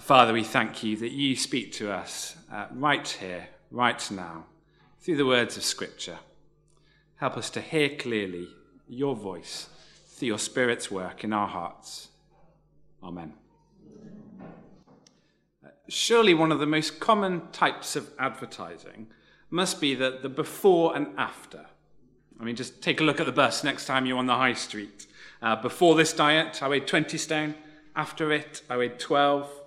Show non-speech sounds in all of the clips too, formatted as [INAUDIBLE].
Father, we thank you that you speak to us uh, right here, right now, through the words of Scripture. Help us to hear clearly your voice through your Spirit's work in our hearts. Amen. Uh, surely one of the most common types of advertising must be the, the before and after. I mean, just take a look at the bus next time you're on the high street. Uh, before this diet, I weighed 20 stone. After it, I weighed 12.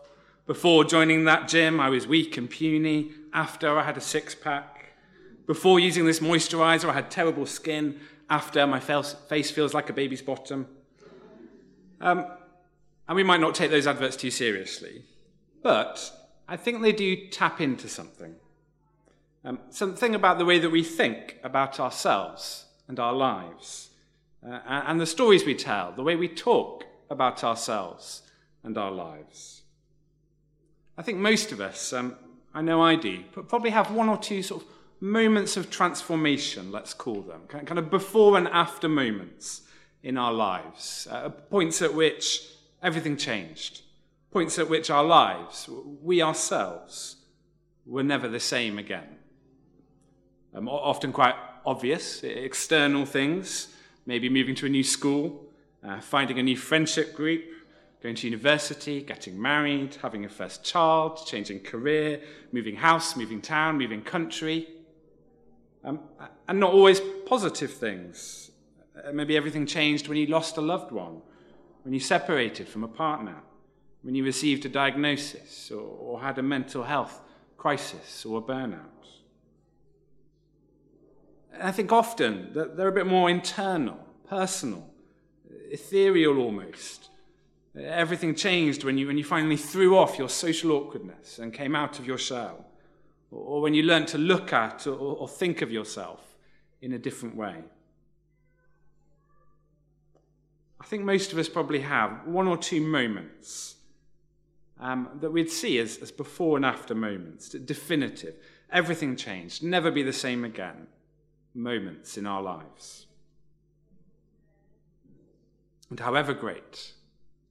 Before joining that gym, I was weak and puny. After, I had a six pack. Before using this moisturizer, I had terrible skin. After, my face feels like a baby's bottom. Um, and we might not take those adverts too seriously, but I think they do tap into something. Um, something about the way that we think about ourselves and our lives, uh, and the stories we tell, the way we talk about ourselves and our lives. I think most of us, um, I know I do, but probably have one or two sort of moments of transformation, let's call them, kind of before and after moments in our lives, uh, points at which everything changed, points at which our lives, we ourselves, were never the same again. Um, often quite obvious, external things, maybe moving to a new school, uh, finding a new friendship group, going to university, getting married, having a first child, changing career, moving house, moving town, moving country. Um, and not always positive things. Uh, maybe everything changed when you lost a loved one, when you separated from a partner, when you received a diagnosis or, or had a mental health crisis or a burnout. I think often that they're a bit more internal, personal, ethereal almost. Everything changed when you, when you finally threw off your social awkwardness and came out of your shell, or when you learned to look at or, or think of yourself in a different way. I think most of us probably have one or two moments um, that we'd see as, as before and after moments, definitive. Everything changed, never be the same again moments in our lives. And however great,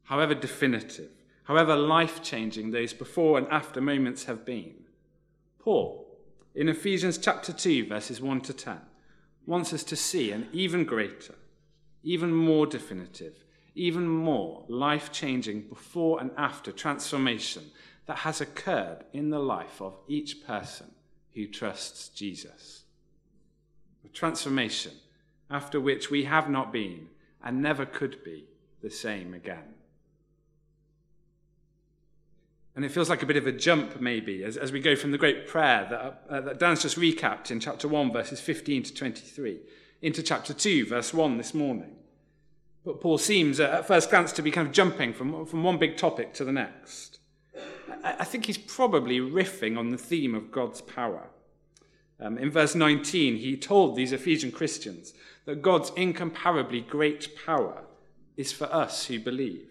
however definitive, however life changing those before and after moments have been, Paul, in Ephesians chapter 2, verses 1 to 10, wants us to see an even greater, even more definitive, even more life changing before and after transformation that has occurred in the life of each person who trusts Jesus A transformation after which we have not been and never could be the same again. And it feels like a bit of a jump, maybe, as, as we go from the great prayer that, uh, that Dan's just recapped in chapter 1, verses 15 to 23, into chapter 2, verse 1 this morning. But Paul seems, uh, at first glance, to be kind of jumping from, from one big topic to the next. I, I think he's probably riffing on the theme of God's power. Um, in verse 19, he told these Ephesian Christians that God's incomparably great power is for us who believe.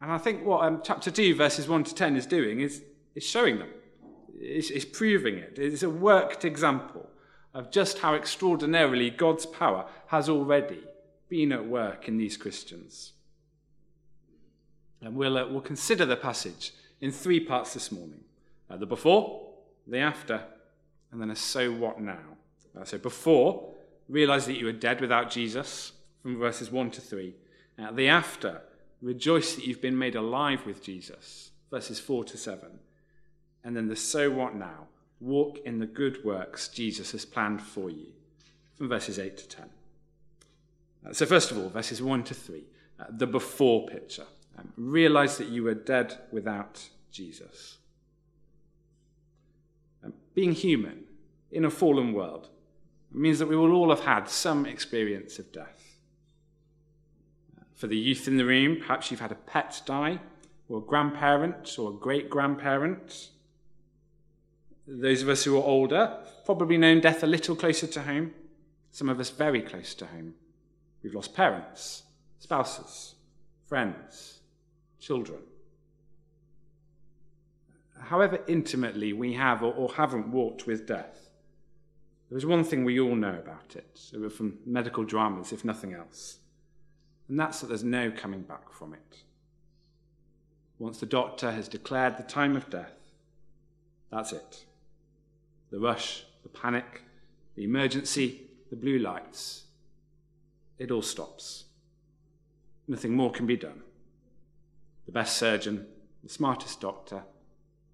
And I think what um, chapter 2, verses 1 to 10 is doing is, is showing them, is, is proving it. It's a worked example of just how extraordinarily God's power has already been at work in these Christians. And we'll, uh, we'll consider the passage in three parts this morning uh, the before, the after, and then a so what now. Uh, so before, realize that you are dead without Jesus, from verses 1 to 3. Uh, the after, rejoice that you've been made alive with Jesus, verses 4 to 7. And then the so what now, walk in the good works Jesus has planned for you, from verses 8 to 10. Uh, so, first of all, verses 1 to 3, uh, the before picture. Um, realize that you were dead without Jesus being human in a fallen world means that we will all have had some experience of death. For the youth in the room, perhaps you've had a pet die, or a grandparent, or a great grandparent. Those of us who are older probably known death a little closer to home, some of us very close to home. We've lost parents, spouses, friends, children however intimately we have or, haven't walked with death, there is one thing we all know about it, we're from medical dramas, if nothing else, and that's that there's no coming back from it. once the doctor has declared the time of death, that's it. The rush, the panic, the emergency, the blue lights, it all stops. Nothing more can be done. The best surgeon, the smartest doctor,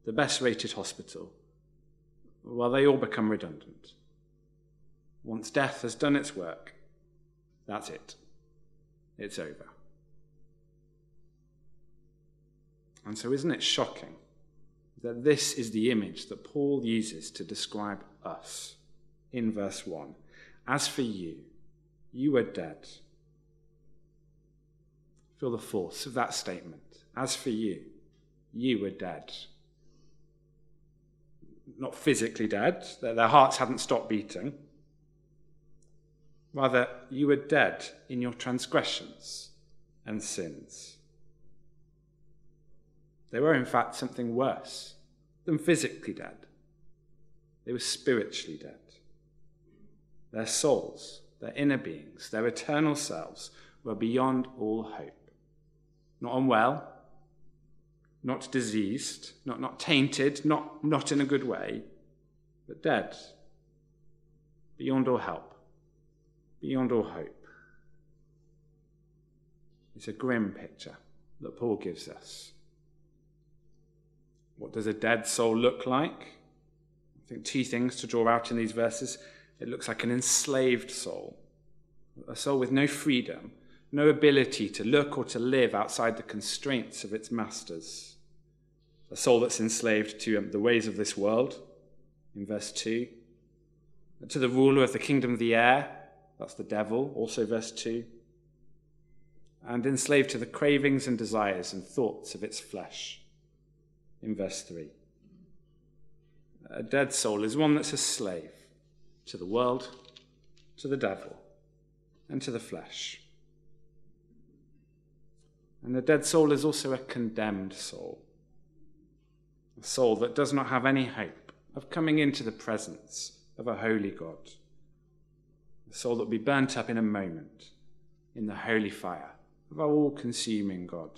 the best rated hospital, well, they all become redundant. Once death has done its work, that's it. It's over. And so, isn't it shocking that this is the image that Paul uses to describe us in verse 1? As for you, you were dead. Feel the force of that statement. As for you, you were dead. Not physically dead, their hearts hadn't stopped beating. Rather, you were dead in your transgressions and sins. They were, in fact, something worse than physically dead. They were spiritually dead. Their souls, their inner beings, their eternal selves were beyond all hope. Not unwell, not diseased, not, not tainted, not, not in a good way, but dead, beyond all help beyond all hope. It's a grim picture that Paul gives us. What does a dead soul look like? I think two things to draw out in these verses. It looks like an enslaved soul, a soul with no freedom, no ability to look or to live outside the constraints of its masters. A soul that's enslaved to um, the ways of this world, in verse 2, to the ruler of the kingdom of the air, that's the devil, also verse 2. And enslaved to the cravings and desires and thoughts of its flesh, in verse 3. A dead soul is one that's a slave to the world, to the devil, and to the flesh. And a dead soul is also a condemned soul, a soul that does not have any hope of coming into the presence of a holy God a soul that will be burnt up in a moment in the holy fire of our all consuming God.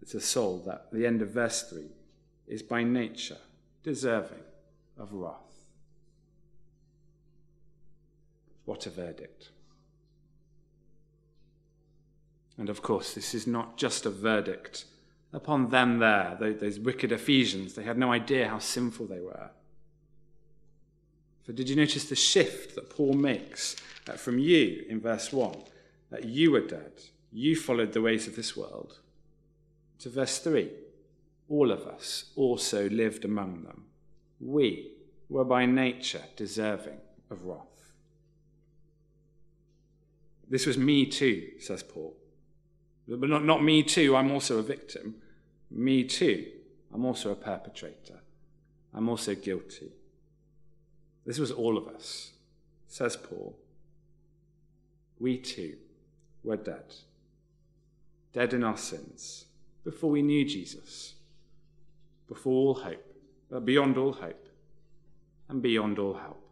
It's a soul that, at the end of verse 3, is by nature deserving of wrath. What a verdict. And of course, this is not just a verdict upon them there, those wicked Ephesians. They had no idea how sinful they were. For did you notice the shift that Paul makes uh, from you in verse 1? That you were dead, you followed the ways of this world, to verse 3 all of us also lived among them. We were by nature deserving of wrath. This was me too, says Paul. But not, not me too, I'm also a victim. Me too, I'm also a perpetrator. I'm also guilty. This was all of us, says Paul. We too were dead, dead in our sins, before we knew Jesus, before all hope, uh, beyond all hope, and beyond all help.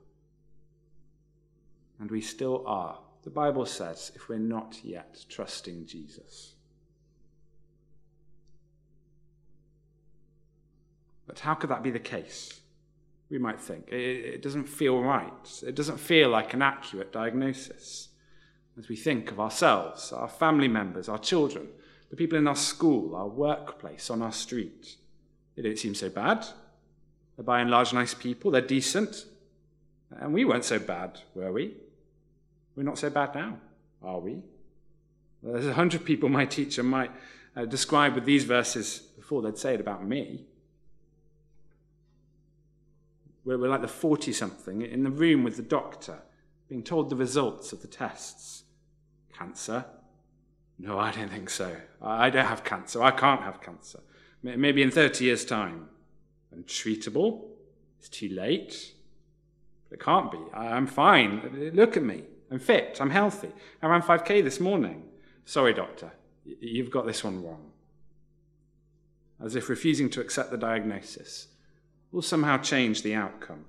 And we still are, the Bible says, if we're not yet trusting Jesus. But how could that be the case? We might think. It, it doesn't feel right. It doesn't feel like an accurate diagnosis. As we think of ourselves, our family members, our children, the people in our school, our workplace, on our street, they don't seem so bad. They're by and large nice people, they're decent. And we weren't so bad, were we? We're not so bad now, are we? There's a hundred people my teacher might uh, describe with these verses before they'd say it about me. We're, we're like the 40 something in the room with the doctor, being told the results of the tests. Cancer? No, I don't think so. I don't have cancer. I can't have cancer. Maybe in 30 years' time. Untreatable? It's too late. But it can't be. I'm fine. Look at me. I'm fit. I'm healthy. I ran 5k this morning. Sorry, doctor. You've got this one wrong. As if refusing to accept the diagnosis will somehow change the outcome.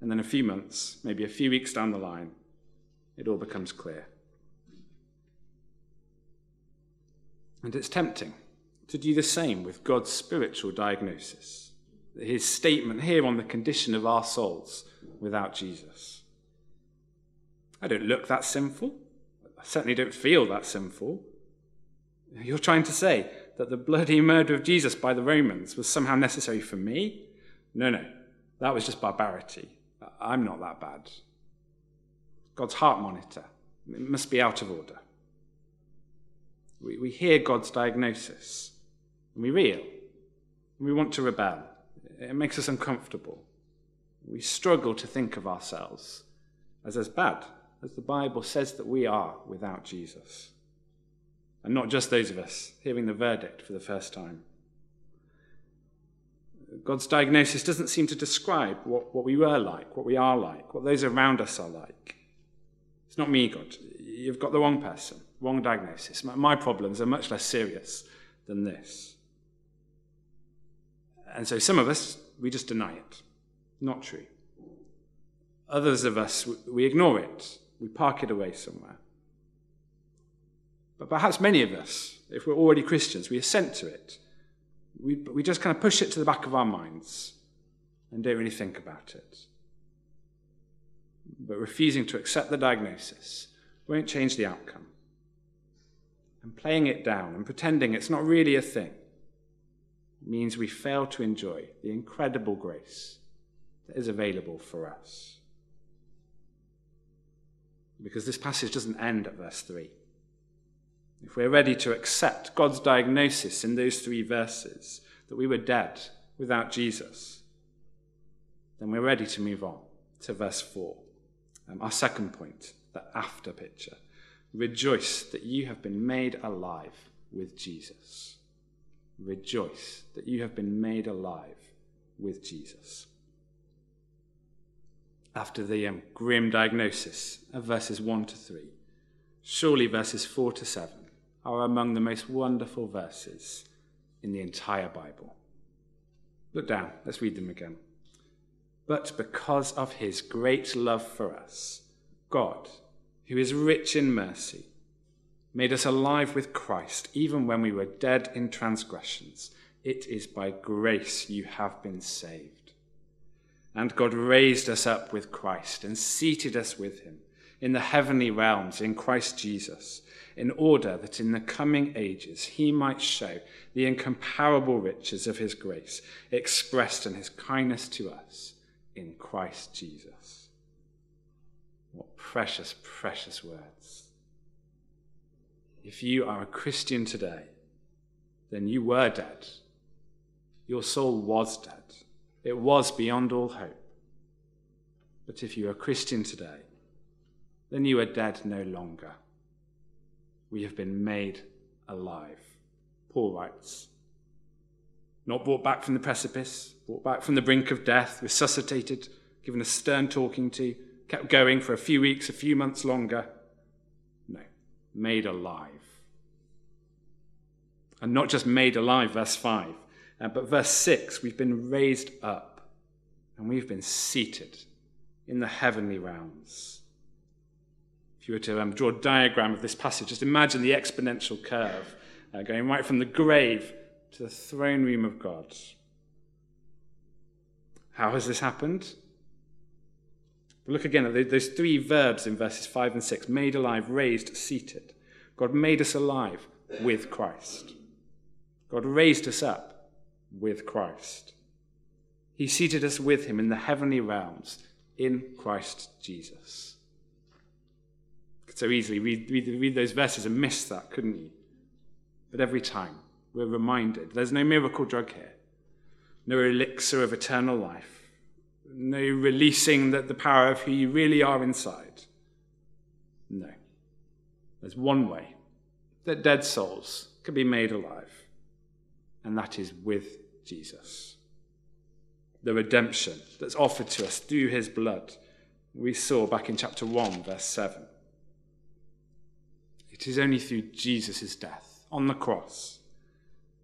And then a few months, maybe a few weeks down the line, it all becomes clear. And it's tempting to do the same with God's spiritual diagnosis, his statement here on the condition of our souls without Jesus. I don't look that sinful. I certainly don't feel that sinful. You're trying to say that the bloody murder of Jesus by the Romans was somehow necessary for me? No, no. That was just barbarity. I'm not that bad. God's heart monitor. It must be out of order. We, we hear God's diagnosis, and we reel, and we want to rebel. It makes us uncomfortable. We struggle to think of ourselves as as bad as the Bible says that we are without Jesus. And not just those of us hearing the verdict for the first time. God's diagnosis doesn't seem to describe what, what we were like, what we are like, what those around us are like. It's not me, God. You've got the wrong person, wrong diagnosis. My, my problems are much less serious than this. And so some of us, we just deny it. Not true. Others of us, we ignore it. We park it away somewhere. But perhaps many of us, if we're already Christians, we assent to it. We, we just kind of push it to the back of our minds and don't really think about it. But refusing to accept the diagnosis won't change the outcome. And playing it down and pretending it's not really a thing means we fail to enjoy the incredible grace that is available for us. Because this passage doesn't end at verse 3. If we're ready to accept God's diagnosis in those three verses that we were dead without Jesus, then we're ready to move on to verse 4. Um, our second point, the after picture. Rejoice that you have been made alive with Jesus. Rejoice that you have been made alive with Jesus. After the um, grim diagnosis of verses 1 to 3, surely verses 4 to 7 are among the most wonderful verses in the entire Bible. Look down, let's read them again. But because of his great love for us, God, who is rich in mercy, made us alive with Christ even when we were dead in transgressions. It is by grace you have been saved. And God raised us up with Christ and seated us with him in the heavenly realms in Christ Jesus in order that in the coming ages he might show the incomparable riches of his grace expressed in his kindness to us in Christ Jesus. What precious, precious words. If you are a Christian today, then you were dead. Your soul was dead. It was beyond all hope. But if you are a Christian today, then you are dead no longer we have been made alive. Paul writes. Not brought back from the precipice, brought back from the brink of death, resuscitated, given a stern talking to, kept going for a few weeks, a few months longer. No, made alive. And not just made alive, verse 5, uh, but verse 6 we've been raised up and we've been seated in the heavenly realms if you were to um, draw a diagram of this passage, just imagine the exponential curve uh, going right from the grave to the throne room of God. How has this happened? Look again at those three verbs in verses 5 and 6 made alive, raised, seated. God made us alive with Christ. God raised us up with Christ. He seated us with him in the heavenly realms in Christ Jesus so easily read, read, read those verses and miss that, couldn't you? But every time we're reminded there's no miracle drug here, no elixir of eternal life, no releasing the, the power of who you really are inside. No. There's one way that dead souls can be made alive, and that is with Jesus. The redemption that's offered to us through his blood, we saw back in chapter 1, verse 7. It is only through Jesus' death on the cross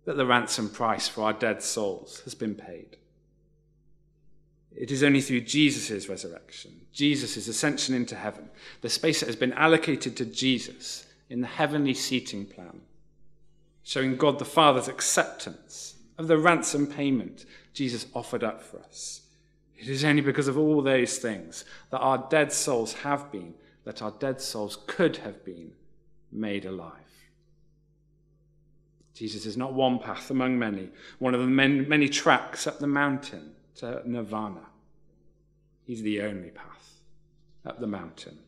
that the ransom price for our dead souls has been paid. It is only through Jesus' resurrection, Jesus' ascension into heaven, the space that has been allocated to Jesus in the heavenly seating plan, showing God the Father's acceptance of the ransom payment Jesus offered up for us. It is only because of all those things that our dead souls have been, that our dead souls could have been made alive. Jesus is not one path among many, one of the many, many tracks up the mountain to nirvana. He's the only path up the mountain.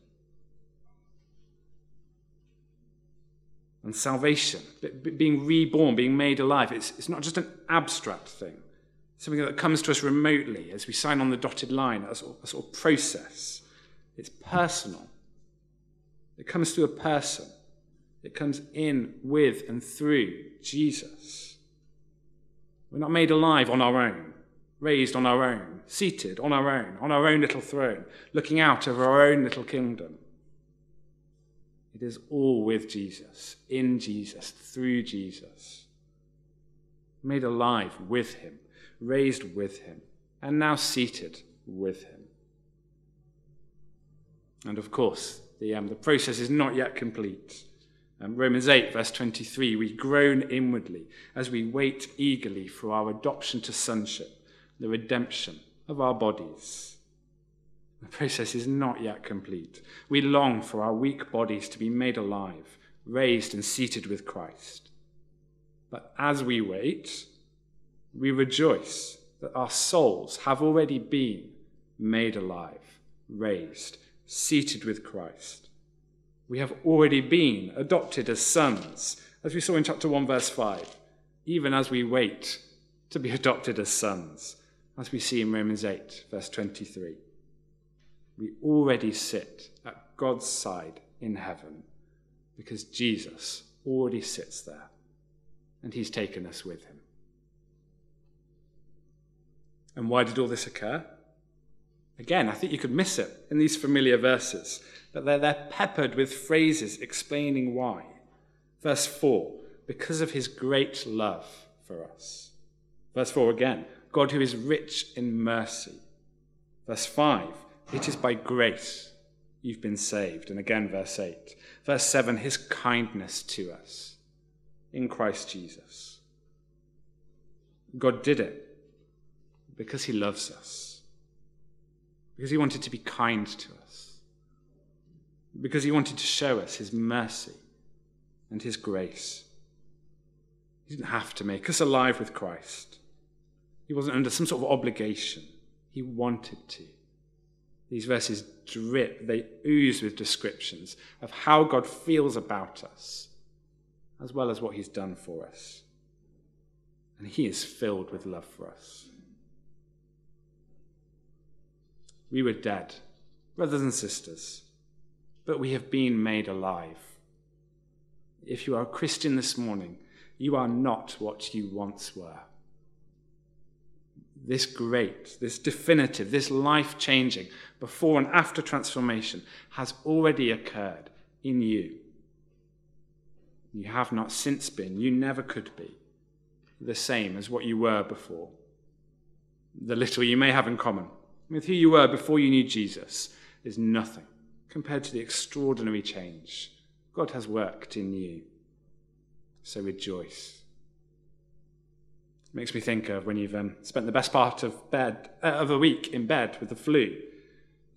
And salvation, being reborn, being made alive, it's, it's not just an abstract thing, something that comes to us remotely as we sign on the dotted line, a sort, a sort of process. It's personal. It comes through a person. It comes in with and through Jesus. We're not made alive on our own, raised on our own, seated on our own, on our own little throne, looking out over our own little kingdom. It is all with Jesus, in Jesus, through Jesus. Made alive with him, raised with him, and now seated with him. And of course, the, um, the process is not yet complete. Um, Romans 8, verse 23 we groan inwardly as we wait eagerly for our adoption to sonship, the redemption of our bodies. The process is not yet complete. We long for our weak bodies to be made alive, raised and seated with Christ. But as we wait, we rejoice that our souls have already been made alive, raised, seated with Christ. We have already been adopted as sons, as we saw in chapter 1, verse 5, even as we wait to be [LAUGHS] adopted as sons, as we see in Romans 8, verse 23 we already sit at God's side in heaven because Jesus already sits there and he's taken us with him. And why did all this occur? Again, I think you could miss it in these familiar verses, but they're, they're peppered with phrases explaining why. Verse 4 because of his great love for us. Verse 4 again God who is rich in mercy. Verse 5 it is by grace you've been saved. And again, verse 8. Verse 7 His kindness to us in Christ Jesus. God did it because He loves us, because He wanted to be kind to us, because He wanted to show us His mercy and His grace. He didn't have to make us alive with Christ. He wasn't under some sort of obligation. He wanted to. These verses drip, they ooze with descriptions of how God feels about us, as well as what he's done for us. And he is filled with love for us. We were dead, brothers and sisters, but we have been made alive. If you are a Christian this morning, you are not what you once were this great, this definitive, this life changing, before and after transformation has already occurred in you. You have not since been, you never could be, the same as what you were before. The little you may have in common with who you were before you knew Jesus is nothing compared to the extraordinary change God has worked in you. So rejoice. It makes me think of when you've um, spent the best part of bed uh, of a week in bed with the flu,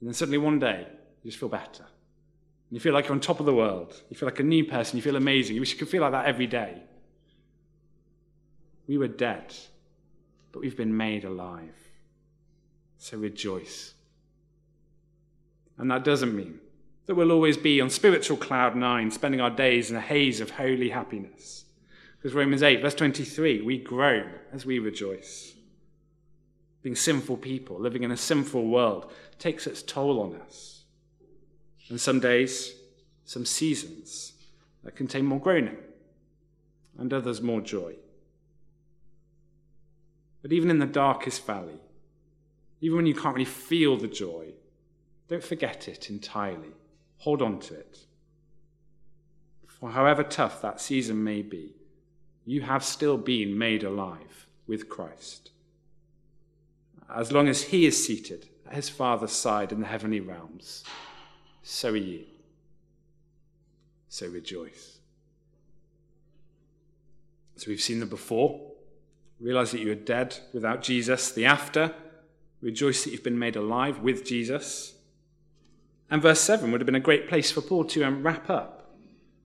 and then suddenly one day you just feel better. And you feel like you're on top of the world. You feel like a new person. You feel amazing. You wish you could feel like that every day. We were dead, but we've been made alive. So rejoice. And that doesn't mean that we'll always be on spiritual cloud nine, spending our days in a haze of holy happiness. Because Romans 8, verse 23, we groan as we rejoice. Being sinful people, living in a sinful world, takes its toll on us. And some days, some seasons that contain more groaning, and others more joy. But even in the darkest valley, even when you can't really feel the joy, don't forget it entirely. Hold on to it. For however tough that season may be, you have still been made alive with Christ. As long as he is seated at his Father's side in the heavenly realms, so are you. So rejoice. So we've seen the before, realize that you are dead without Jesus. The after, rejoice that you've been made alive with Jesus. And verse 7 would have been a great place for Paul to um, wrap up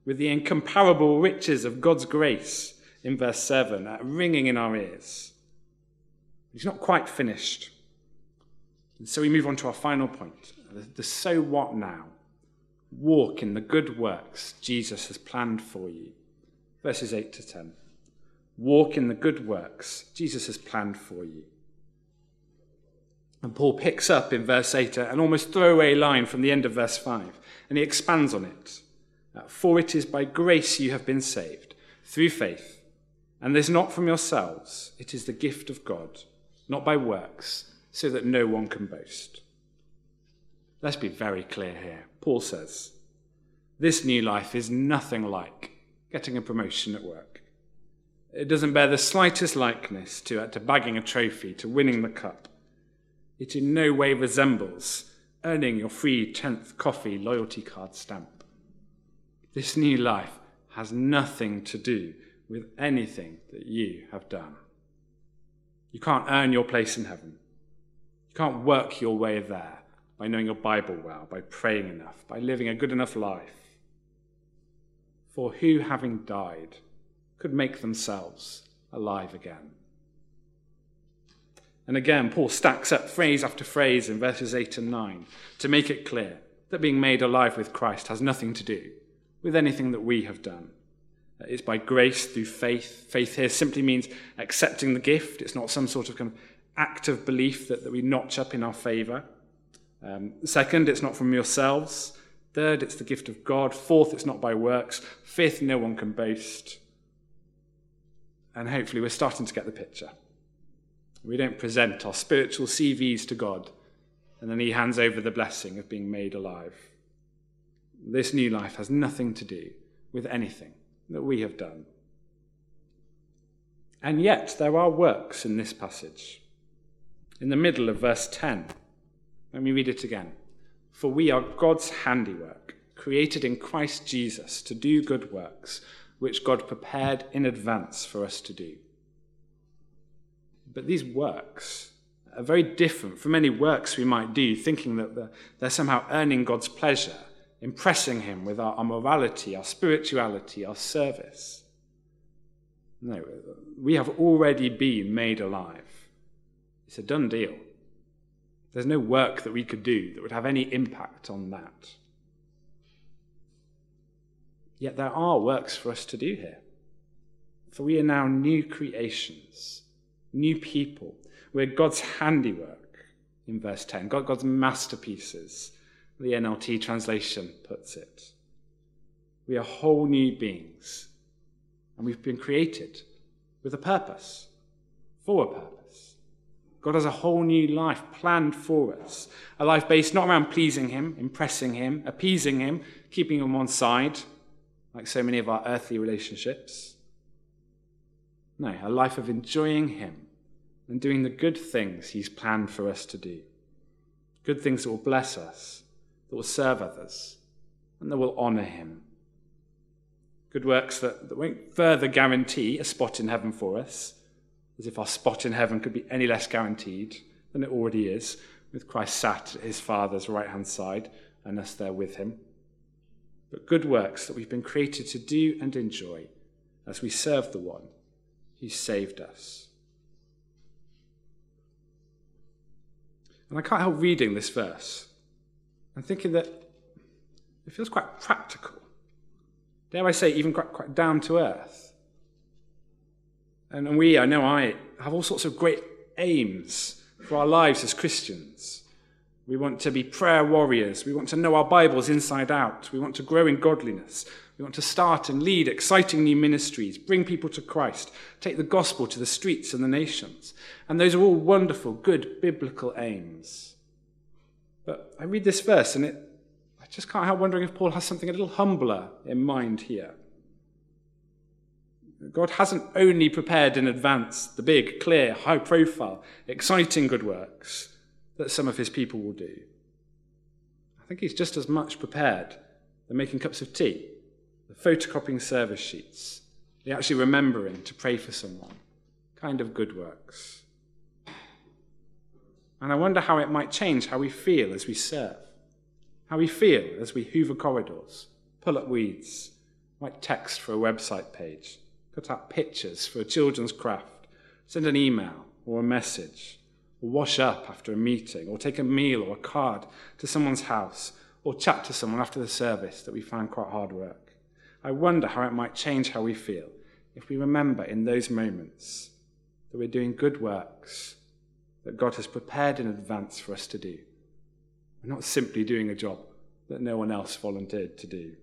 with the incomparable riches of God's grace in verse 7, uh, ringing in our ears. He's not quite finished. And so we move on to our final point the, the so what now? Walk in the good works Jesus has planned for you. Verses 8 to 10. Walk in the good works Jesus has planned for you. And Paul picks up in verse 8 an almost throwaway line from the end of verse 5, and he expands on it. For it is by grace you have been saved, through faith. And this not from yourselves, it is the gift of God, not by works, so that no one can boast. Let's be very clear here. Paul says, This new life is nothing like getting a promotion at work. It doesn't bear the slightest likeness to, uh, to bagging a trophy, to winning the cup. It in no way resembles earning your free 10th coffee loyalty card stamp. This new life has nothing to do with anything that you have done. You can't earn your place in heaven. You can't work your way there by knowing your Bible well, by praying enough, by living a good enough life. For who, having died, could make themselves alive again? And again, Paul stacks up phrase after phrase in verses 8 and 9 to make it clear that being made alive with Christ has nothing to do with anything that we have done. It's by grace through faith. Faith here simply means accepting the gift. It's not some sort of kind of act of belief that, that we notch up in our favour. Um, second, it's not from yourselves. Third, it's the gift of God. Fourth, it's not by works. Fifth, no one can boast. And hopefully, we're starting to get the picture. We don't present our spiritual CVs to God, and then He hands over the blessing of being made alive. This new life has nothing to do with anything that we have done. And yet, there are works in this passage. In the middle of verse 10, let me read it again. For we are God's handiwork, created in Christ Jesus to do good works, which God prepared in advance for us to do. But these works are very different from any works we might do, thinking that they're somehow earning God's pleasure, impressing Him with our, morality, our spirituality, our service. No, we have already been made alive. It's a done deal. There's no work that we could do that would have any impact on that. Yet there are works for us to do here. For we are now new creations, new people. We're God's handiwork, in verse 10, God, God's masterpieces, the NLT translation puts it. We are whole new beings, and we've been created with a purpose, for a purpose. God has a whole new life planned for us. A life based not around pleasing Him, impressing Him, appeasing Him, keeping Him on one side, like so many of our earthly relationships. No, a life of enjoying Him and doing the good things He's planned for us to do. Good things that will bless us, that will serve others, and that will honor Him. Good works that, that won't further guarantee a spot in heaven for us as if our spot in heaven could be any less guaranteed than it already is, with Christ sat at his Father's right hand side and us there with him. But good works that we've been created to do and enjoy as we serve the one who saved us. And I can't help reading this verse and thinking that it feels quite practical. Dare I say, even quite, quite down to earth. And we, I know I, have all sorts of great aims for our lives as Christians. We want to be prayer warriors. We want to know our Bibles inside out. We want to grow in godliness. We want to start and lead exciting new ministries, bring people to Christ, take the gospel to the streets and the nations. And those are all wonderful, good biblical aims. But I read this verse and it, I just can't help wondering if Paul has something a little humbler in mind here. God hasn't only prepared in advance the big, clear, high profile, exciting good works that some of his people will do. I think he's just as much prepared the making cups of tea, the photocopying service sheets, the actually remembering to pray for someone, kind of good works. And I wonder how it might change how we feel as we serve, how we feel as we hoover corridors, pull up weeds, write text for a website page, cut out pictures for a children's craft, send an email or a message, or wash up after a meeting, or take a meal or a card to someone's house, or chat to someone after the service that we find quite hard work. I wonder how it might change how we feel if we remember in those moments that we're doing good works that God has prepared in advance for us to do. We're not simply doing a job that no one else volunteered to do.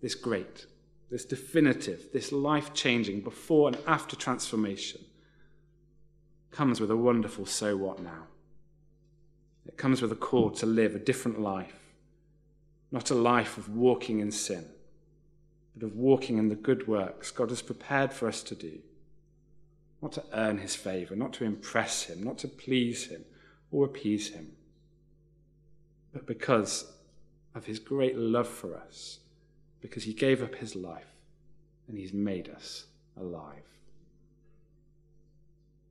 This great, this definitive, this life changing before and after transformation comes with a wonderful so what now. It comes with a call to live a different life, not a life of walking in sin, but of walking in the good works God has prepared for us to do not to earn his favor, not to impress him, not to please him or appease him, but because of his great love for us, because he gave up his life and he's made us alive.